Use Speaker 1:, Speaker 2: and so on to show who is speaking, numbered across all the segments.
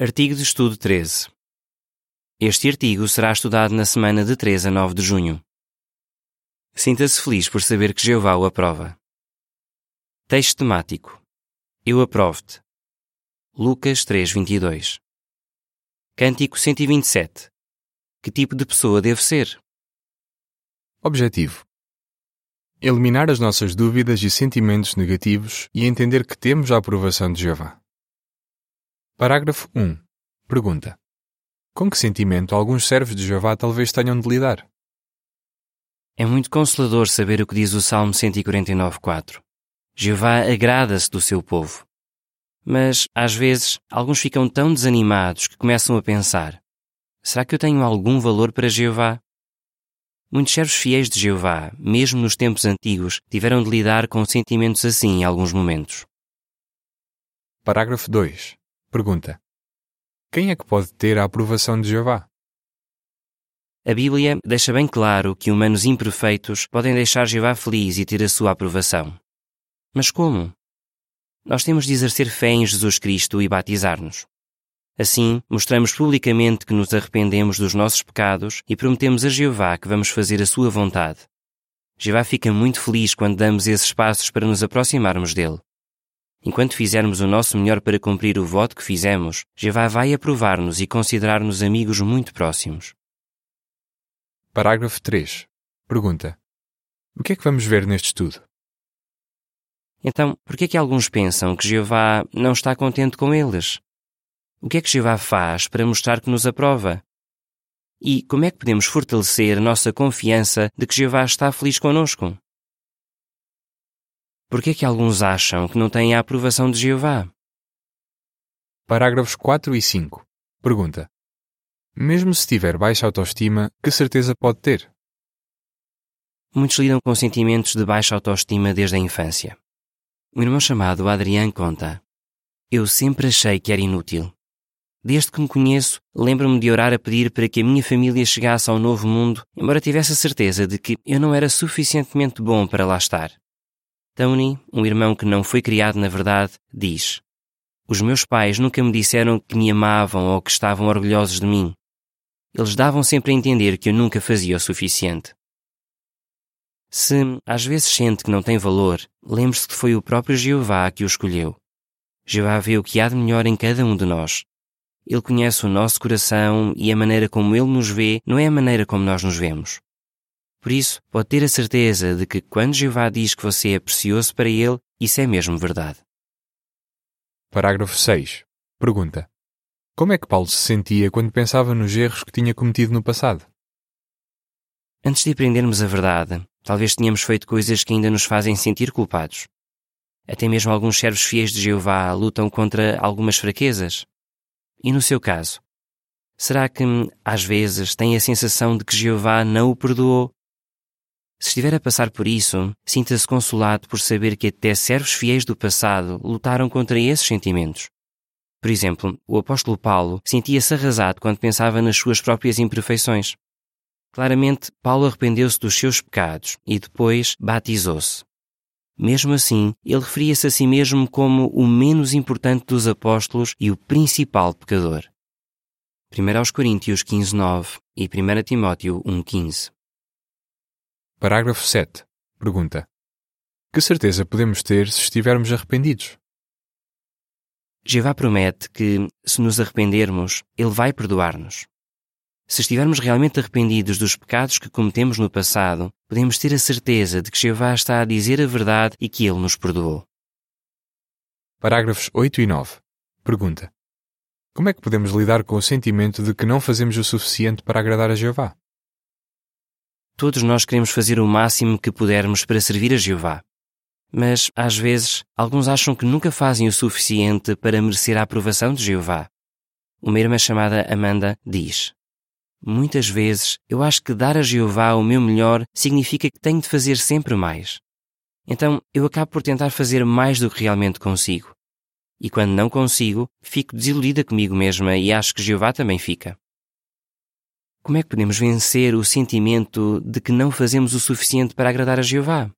Speaker 1: Artigo de estudo 13. Este artigo será estudado na semana de 3 a 9 de junho. Sinta-se feliz por saber que Jeová o aprova. Texto temático. Eu aprovo-te. Lucas 3:22. Cântico 127. Que tipo de pessoa devo ser?
Speaker 2: Objetivo: Eliminar as nossas dúvidas e sentimentos negativos e entender que temos a aprovação de Jeová. Parágrafo 1. Pergunta: Com que sentimento alguns servos de Jeová talvez tenham de lidar?
Speaker 1: É muito consolador saber o que diz o Salmo 149:4. Jeová agrada-se do seu povo. Mas, às vezes, alguns ficam tão desanimados que começam a pensar: será que eu tenho algum valor para Jeová? Muitos servos fiéis de Jeová, mesmo nos tempos antigos, tiveram de lidar com sentimentos assim em alguns momentos.
Speaker 2: Parágrafo 2. Pergunta: Quem é que pode ter a aprovação de Jeová?
Speaker 1: A Bíblia deixa bem claro que humanos imperfeitos podem deixar Jeová feliz e ter a sua aprovação. Mas como? Nós temos de exercer fé em Jesus Cristo e batizar-nos. Assim, mostramos publicamente que nos arrependemos dos nossos pecados e prometemos a Jeová que vamos fazer a sua vontade. Jeová fica muito feliz quando damos esses passos para nos aproximarmos dele. Enquanto fizermos o nosso melhor para cumprir o voto que fizemos, Jeová vai aprovar-nos e considerar-nos amigos muito próximos.
Speaker 2: Parágrafo 3. Pergunta: O que é que vamos ver neste estudo?
Speaker 1: Então, por que é que alguns pensam que Jeová não está contente com eles? O que é que Jeová faz para mostrar que nos aprova? E como é que podemos fortalecer a nossa confiança de que Jeová está feliz conosco? Por que é que alguns acham que não têm a aprovação de Jeová?
Speaker 2: Parágrafos 4 e 5. Pergunta: Mesmo se tiver baixa autoestima, que certeza pode ter?
Speaker 1: Muitos lidam com sentimentos de baixa autoestima desde a infância. Um irmão chamado Adrian conta: Eu sempre achei que era inútil. Desde que me conheço, lembro-me de orar a pedir para que a minha família chegasse ao novo mundo, embora tivesse a certeza de que eu não era suficientemente bom para lá estar. Tony, um irmão que não foi criado na verdade, diz: Os meus pais nunca me disseram que me amavam ou que estavam orgulhosos de mim. Eles davam sempre a entender que eu nunca fazia o suficiente. Se às vezes sente que não tem valor, lembre-se que foi o próprio Jeová que o escolheu. Jeová vê o que há de melhor em cada um de nós. Ele conhece o nosso coração e a maneira como ele nos vê não é a maneira como nós nos vemos. Por isso, pode ter a certeza de que quando Jeová diz que você é precioso para ele, isso é mesmo verdade.
Speaker 2: Parágrafo 6. Pergunta: Como é que Paulo se sentia quando pensava nos erros que tinha cometido no passado?
Speaker 1: Antes de aprendermos a verdade, talvez tenhamos feito coisas que ainda nos fazem sentir culpados. Até mesmo alguns servos fiéis de Jeová lutam contra algumas fraquezas. E no seu caso? Será que, às vezes, tem a sensação de que Jeová não o perdoou? Se estiver a passar por isso, sinta-se consolado por saber que até servos fiéis do passado lutaram contra esses sentimentos. Por exemplo, o apóstolo Paulo sentia-se arrasado quando pensava nas suas próprias imperfeições. Claramente, Paulo arrependeu-se dos seus pecados e depois batizou-se. Mesmo assim, ele referia-se a si mesmo como o menos importante dos apóstolos e o principal pecador. 1 Coríntios 15:9 e 1 Timóteo 1:15.
Speaker 2: Parágrafo 7. Pergunta: Que certeza podemos ter se estivermos arrependidos?
Speaker 1: Jeová promete que, se nos arrependermos, Ele vai perdoar-nos. Se estivermos realmente arrependidos dos pecados que cometemos no passado, podemos ter a certeza de que Jeová está a dizer a verdade e que Ele nos perdoou.
Speaker 2: Parágrafos 8 e 9. Pergunta: Como é que podemos lidar com o sentimento de que não fazemos o suficiente para agradar a Jeová?
Speaker 1: Todos nós queremos fazer o máximo que pudermos para servir a Jeová. Mas, às vezes, alguns acham que nunca fazem o suficiente para merecer a aprovação de Jeová. Uma irmã chamada Amanda diz: Muitas vezes eu acho que dar a Jeová o meu melhor significa que tenho de fazer sempre mais. Então eu acabo por tentar fazer mais do que realmente consigo. E quando não consigo, fico desiludida comigo mesma e acho que Jeová também fica. Como é que podemos vencer o sentimento de que não fazemos o suficiente para agradar a Jeová?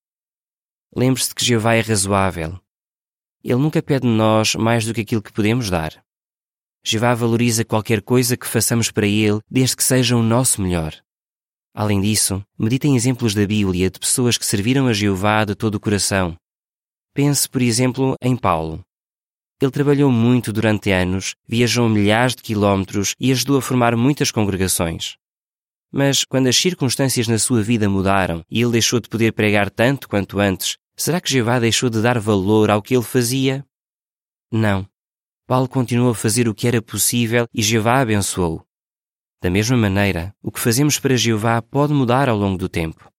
Speaker 1: Lembre-se que Jeová é razoável. Ele nunca pede de nós mais do que aquilo que podemos dar. Jeová valoriza qualquer coisa que façamos para Ele, desde que seja o nosso melhor. Além disso, meditem exemplos da Bíblia de pessoas que serviram a Jeová de todo o coração. Pense, por exemplo, em Paulo. Ele trabalhou muito durante anos, viajou milhares de quilómetros e ajudou a formar muitas congregações. Mas quando as circunstâncias na sua vida mudaram e ele deixou de poder pregar tanto quanto antes, será que Jeová deixou de dar valor ao que ele fazia? Não. Paulo continuou a fazer o que era possível e Jeová abençoou. Da mesma maneira, o que fazemos para Jeová pode mudar ao longo do tempo.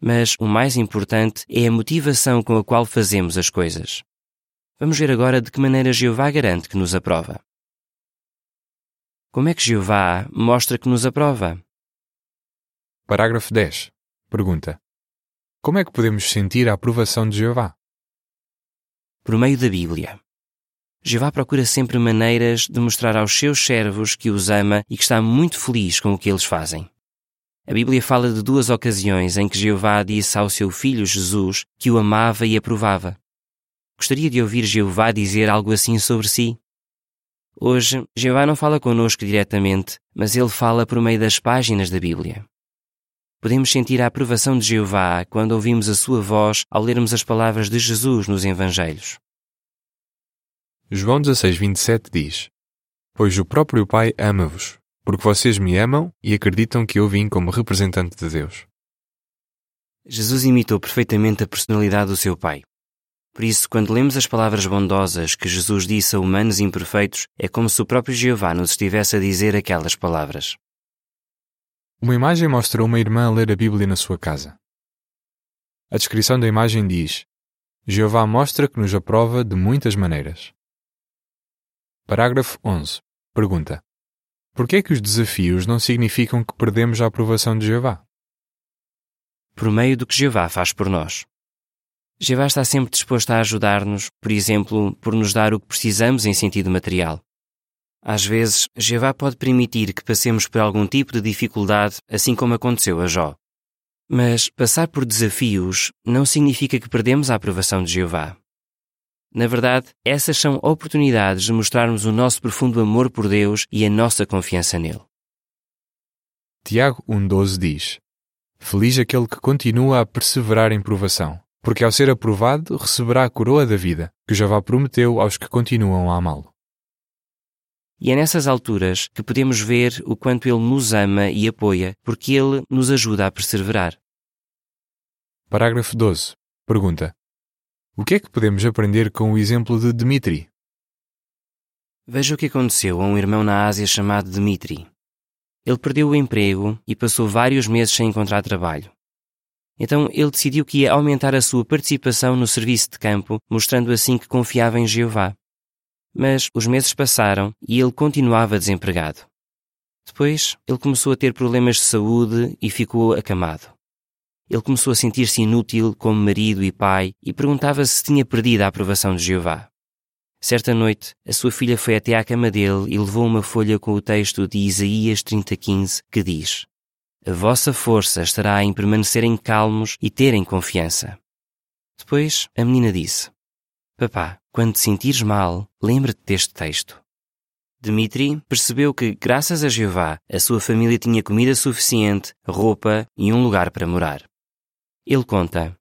Speaker 1: Mas o mais importante é a motivação com a qual fazemos as coisas. Vamos ver agora de que maneira Jeová garante que nos aprova. Como é que Jeová mostra que nos aprova?
Speaker 2: Parágrafo 10. Pergunta: Como é que podemos sentir a aprovação de Jeová?
Speaker 1: Por meio da Bíblia. Jeová procura sempre maneiras de mostrar aos seus servos que os ama e que está muito feliz com o que eles fazem. A Bíblia fala de duas ocasiões em que Jeová disse ao seu filho Jesus que o amava e aprovava. Gostaria de ouvir Jeová dizer algo assim sobre si? Hoje, Jeová não fala conosco diretamente, mas ele fala por meio das páginas da Bíblia. Podemos sentir a aprovação de Jeová quando ouvimos a sua voz ao lermos as palavras de Jesus nos Evangelhos.
Speaker 2: João 16:27 diz: Pois o próprio Pai ama-vos, porque vocês me amam e acreditam que eu vim como representante de Deus.
Speaker 1: Jesus imitou perfeitamente a personalidade do seu Pai. Por isso, quando lemos as palavras bondosas que Jesus disse a humanos imperfeitos, é como se o próprio Jeová nos estivesse a dizer aquelas palavras.
Speaker 2: Uma imagem mostra uma irmã a ler a Bíblia na sua casa. A descrição da imagem diz: Jeová mostra que nos aprova de muitas maneiras. Parágrafo 11. Pergunta: Por que é que os desafios não significam que perdemos a aprovação de Jeová?
Speaker 1: Por meio do que Jeová faz por nós. Jeová está sempre disposto a ajudar-nos, por exemplo, por nos dar o que precisamos em sentido material. Às vezes, Jeová pode permitir que passemos por algum tipo de dificuldade, assim como aconteceu a Jó. Mas passar por desafios não significa que perdemos a aprovação de Jeová. Na verdade, essas são oportunidades de mostrarmos o nosso profundo amor por Deus e a nossa confiança nele.
Speaker 2: Tiago 1,12 diz: Feliz aquele que continua a perseverar em provação, porque ao ser aprovado receberá a coroa da vida, que Jeová prometeu aos que continuam a amá-lo.
Speaker 1: E é nessas alturas que podemos ver o quanto Ele nos ama e apoia, porque Ele nos ajuda a perseverar.
Speaker 2: Parágrafo 12. Pergunta: O que é que podemos aprender com o exemplo de Dmitri?
Speaker 1: Veja o que aconteceu a um irmão na Ásia chamado Dmitri. Ele perdeu o emprego e passou vários meses sem encontrar trabalho. Então ele decidiu que ia aumentar a sua participação no serviço de campo, mostrando assim que confiava em Jeová. Mas os meses passaram e ele continuava desempregado. Depois, ele começou a ter problemas de saúde e ficou acamado. Ele começou a sentir-se inútil como marido e pai e perguntava-se se tinha perdido a aprovação de Jeová. Certa noite, a sua filha foi até à cama dele e levou uma folha com o texto de Isaías 30:15 que diz: A vossa força estará em permanecerem calmos e terem confiança. Depois, a menina disse: Papá, quando te sentires mal, lembra-te deste texto. Dmitri percebeu que, graças a Jeová, a sua família tinha comida suficiente, roupa e um lugar para morar. Ele conta: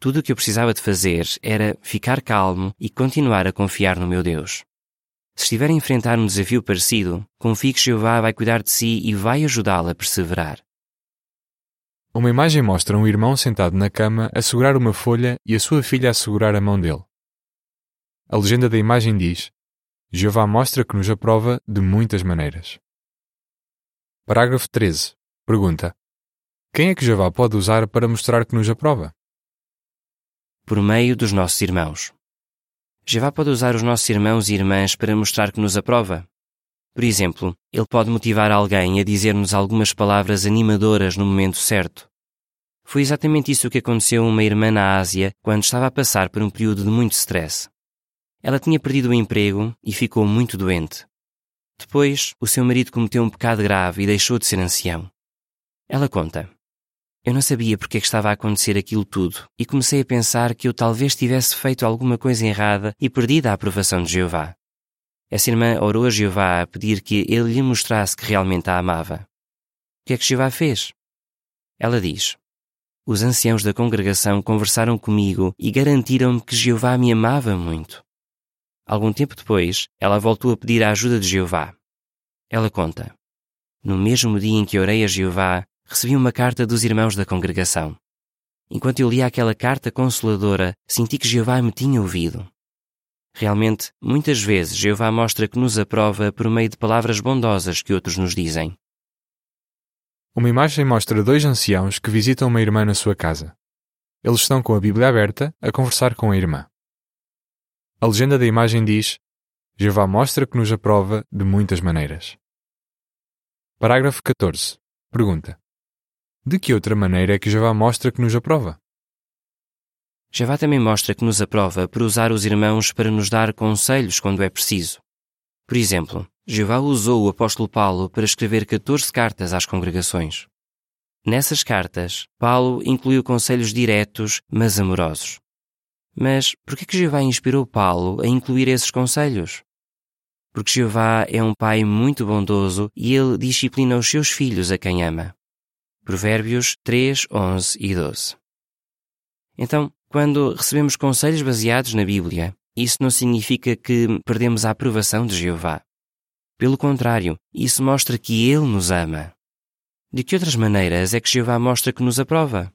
Speaker 1: Tudo o que eu precisava de fazer era ficar calmo e continuar a confiar no meu Deus. Se estiver a enfrentar um desafio parecido, confie que Jeová vai cuidar de si e vai ajudá-lo a perseverar.
Speaker 2: Uma imagem mostra um irmão sentado na cama a segurar uma folha e a sua filha a segurar a mão dele. A legenda da imagem diz: Jeová mostra que nos aprova de muitas maneiras. Parágrafo 13. Pergunta: Quem é que Jeová pode usar para mostrar que nos aprova?
Speaker 1: Por meio dos nossos irmãos. Jeová pode usar os nossos irmãos e irmãs para mostrar que nos aprova. Por exemplo, ele pode motivar alguém a dizer-nos algumas palavras animadoras no momento certo. Foi exatamente isso que aconteceu a uma irmã na Ásia quando estava a passar por um período de muito stress. Ela tinha perdido o emprego e ficou muito doente. Depois, o seu marido cometeu um pecado grave e deixou de ser ancião. Ela conta: Eu não sabia porque é que estava a acontecer aquilo tudo e comecei a pensar que eu talvez tivesse feito alguma coisa errada e perdido a aprovação de Jeová. Essa irmã orou a Jeová a pedir que ele lhe mostrasse que realmente a amava. O que é que Jeová fez? Ela diz: Os anciãos da congregação conversaram comigo e garantiram-me que Jeová me amava muito. Algum tempo depois, ela voltou a pedir a ajuda de Jeová. Ela conta: No mesmo dia em que orei a Jeová, recebi uma carta dos irmãos da congregação. Enquanto eu lia aquela carta consoladora, senti que Jeová me tinha ouvido. Realmente, muitas vezes Jeová mostra que nos aprova por meio de palavras bondosas que outros nos dizem.
Speaker 2: Uma imagem mostra dois anciãos que visitam uma irmã na sua casa. Eles estão com a Bíblia aberta a conversar com a irmã. A legenda da imagem diz: Jeová mostra que nos aprova de muitas maneiras. Parágrafo 14. Pergunta: De que outra maneira é que Jeová mostra que nos aprova?
Speaker 1: Jeová também mostra que nos aprova por usar os irmãos para nos dar conselhos quando é preciso. Por exemplo, Jeová usou o apóstolo Paulo para escrever 14 cartas às congregações. Nessas cartas, Paulo incluiu conselhos diretos, mas amorosos. Mas por que Jeová inspirou Paulo a incluir esses conselhos? Porque Jeová é um pai muito bondoso e ele disciplina os seus filhos a quem ama. Provérbios 3, 11 e 12. Então, quando recebemos conselhos baseados na Bíblia, isso não significa que perdemos a aprovação de Jeová. Pelo contrário, isso mostra que Ele nos ama. De que outras maneiras é que Jeová mostra que nos aprova?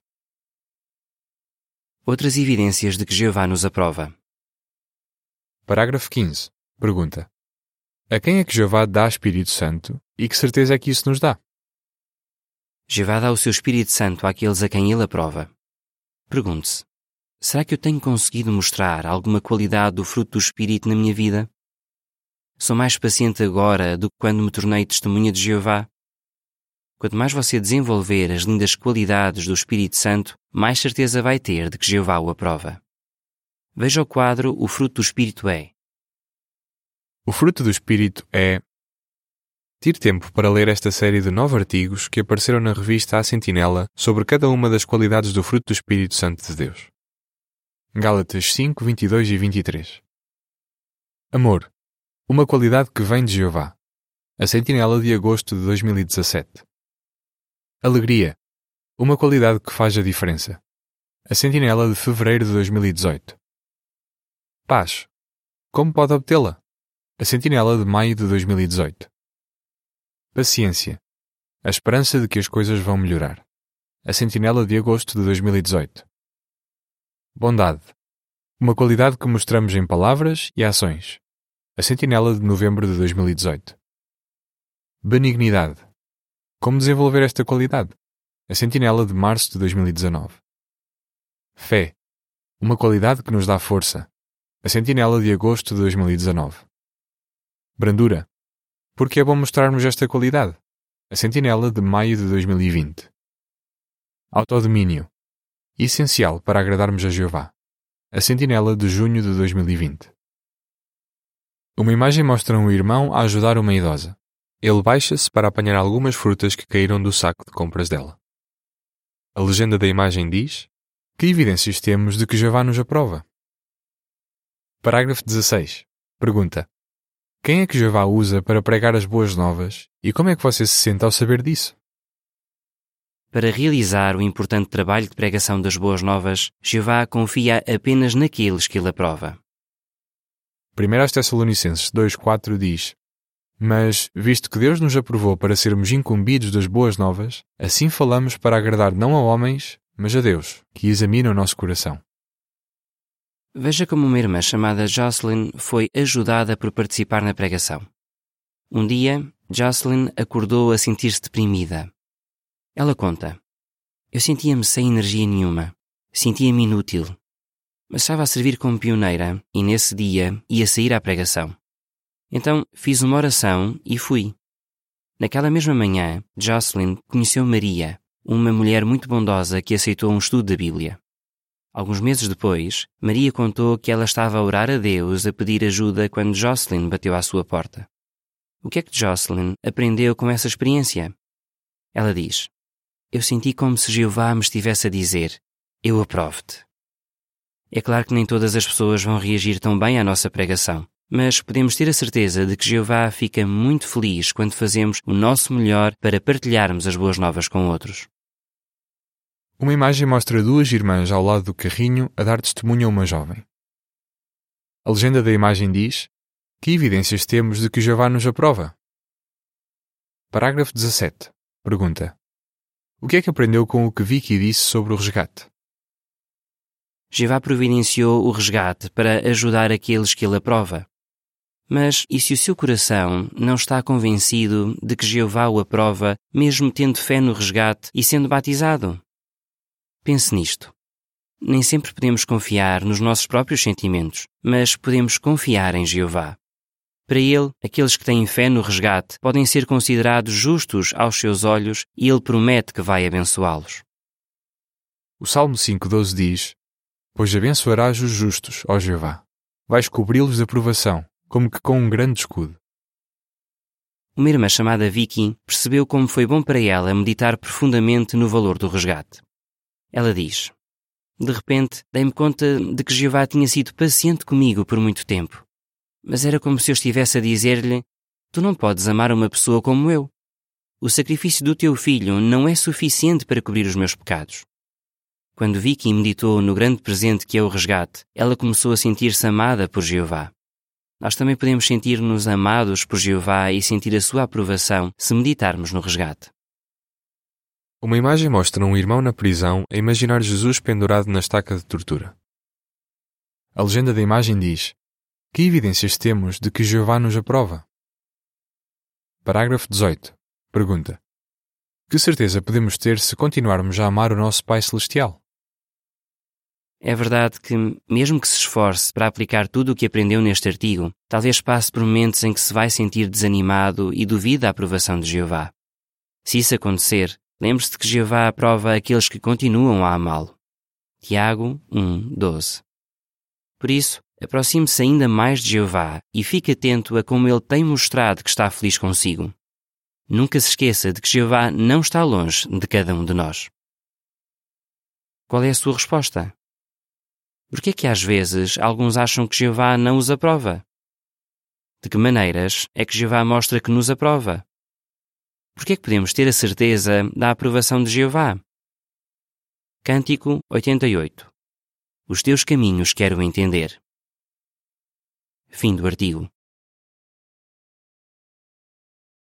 Speaker 1: Outras evidências de que Jeová nos aprova.
Speaker 2: Parágrafo 15. Pergunta: A quem é que Jeová dá Espírito Santo e que certeza é que isso nos dá?
Speaker 1: Jeová dá o seu Espírito Santo àqueles a quem ele aprova. Pergunte-se: será que eu tenho conseguido mostrar alguma qualidade do fruto do Espírito na minha vida? Sou mais paciente agora do que quando me tornei testemunha de Jeová? Quanto mais você desenvolver as lindas qualidades do Espírito Santo, mais certeza vai ter de que Jeová o aprova. Veja o quadro O fruto do Espírito é.
Speaker 2: O fruto do Espírito é. Tire tempo para ler esta série de nove artigos que apareceram na revista A Sentinela sobre cada uma das qualidades do fruto do Espírito Santo de Deus. Gálatas 5, 22 e 23. Amor uma qualidade que vem de Jeová. A Sentinela de agosto de 2017. Alegria. Uma qualidade que faz a diferença. A Sentinela de fevereiro de 2018. Paz. Como pode obtê-la? A Sentinela de maio de 2018. Paciência. A esperança de que as coisas vão melhorar. A Sentinela de agosto de 2018. Bondade. Uma qualidade que mostramos em palavras e ações. A Sentinela de novembro de 2018. Benignidade. Como desenvolver esta qualidade? A Sentinela de março de 2019. Fé. Uma qualidade que nos dá força. A Sentinela de agosto de 2019. Brandura. Porque é bom mostrarmos esta qualidade? A Sentinela de maio de 2020. Autodomínio. Essencial para agradarmos a Jeová. A Sentinela de junho de 2020. Uma imagem mostra um irmão a ajudar uma idosa. Ele baixa-se para apanhar algumas frutas que caíram do saco de compras dela. A legenda da imagem diz: Que evidências temos de que Jeová nos aprova? Parágrafo 16. Pergunta: Quem é que Jeová usa para pregar as boas novas e como é que você se sente ao saber disso?
Speaker 1: Para realizar o importante trabalho de pregação das boas novas, Jeová confia apenas naqueles que ele aprova.
Speaker 2: 1 Tessalonicenses 2,4 diz: Mas, visto que Deus nos aprovou para sermos incumbidos das boas novas, assim falamos para agradar não a homens, mas a Deus, que examina o nosso coração.
Speaker 1: Veja como uma irmã chamada Jocelyn foi ajudada por participar na pregação. Um dia, Jocelyn acordou a sentir-se deprimida. Ela conta: Eu sentia-me sem energia nenhuma. Sentia-me inútil mas estava a servir como pioneira e nesse dia ia sair à pregação. Então fiz uma oração e fui. Naquela mesma manhã, Jocelyn conheceu Maria, uma mulher muito bondosa que aceitou um estudo da Bíblia. Alguns meses depois, Maria contou que ela estava a orar a Deus a pedir ajuda quando Jocelyn bateu à sua porta. O que é que Jocelyn aprendeu com essa experiência? Ela diz: Eu senti como se Jeová me estivesse a dizer: Eu aprovo-te. É claro que nem todas as pessoas vão reagir tão bem à nossa pregação, mas podemos ter a certeza de que Jeová fica muito feliz quando fazemos o nosso melhor para partilharmos as boas novas com outros.
Speaker 2: Uma imagem mostra duas irmãs ao lado do carrinho a dar testemunho a uma jovem. A legenda da imagem diz: Que evidências temos de que Jeová nos aprova? Parágrafo 17. Pergunta: O que é que aprendeu com o que Vicky disse sobre o resgate?
Speaker 1: Jeová providenciou o resgate para ajudar aqueles que ele aprova. Mas e se o seu coração não está convencido de que Jeová o aprova, mesmo tendo fé no resgate e sendo batizado? Pense nisto. Nem sempre podemos confiar nos nossos próprios sentimentos, mas podemos confiar em Jeová. Para ele, aqueles que têm fé no resgate podem ser considerados justos aos seus olhos e ele promete que vai abençoá-los.
Speaker 2: O Salmo 5,12 diz: Pois abençoarás os justos, ó Jeová. Vais cobri-los de aprovação, como que com um grande escudo.
Speaker 1: Uma irmã chamada Vicky percebeu como foi bom para ela meditar profundamente no valor do resgate. Ela diz: De repente, dei-me conta de que Jeová tinha sido paciente comigo por muito tempo. Mas era como se eu estivesse a dizer-lhe: Tu não podes amar uma pessoa como eu. O sacrifício do teu filho não é suficiente para cobrir os meus pecados. Quando Vicky meditou no grande presente que é o resgate, ela começou a sentir-se amada por Jeová. Nós também podemos sentir-nos amados por Jeová e sentir a sua aprovação se meditarmos no resgate.
Speaker 2: Uma imagem mostra um irmão na prisão a imaginar Jesus pendurado na estaca de tortura. A legenda da imagem diz: Que evidências temos de que Jeová nos aprova? Parágrafo 18. Pergunta: Que certeza podemos ter se continuarmos a amar o nosso Pai Celestial?
Speaker 1: É verdade que, mesmo que se esforce para aplicar tudo o que aprendeu neste artigo, talvez passe por momentos em que se vai sentir desanimado e duvida a aprovação de Jeová. Se isso acontecer, lembre-se de que Jeová aprova aqueles que continuam a amá-lo. Tiago 1, 12. Por isso, aproxime-se ainda mais de Jeová e fique atento a como ele tem mostrado que está feliz consigo. Nunca se esqueça de que Jeová não está longe de cada um de nós. Qual é a sua resposta? Por que é que às vezes alguns acham que Jeová não os aprova? De que maneiras é que Jeová mostra que nos aprova? Por que é que podemos ter a certeza da aprovação de Jeová? Cântico 88 Os teus caminhos quero entender. Fim do artigo.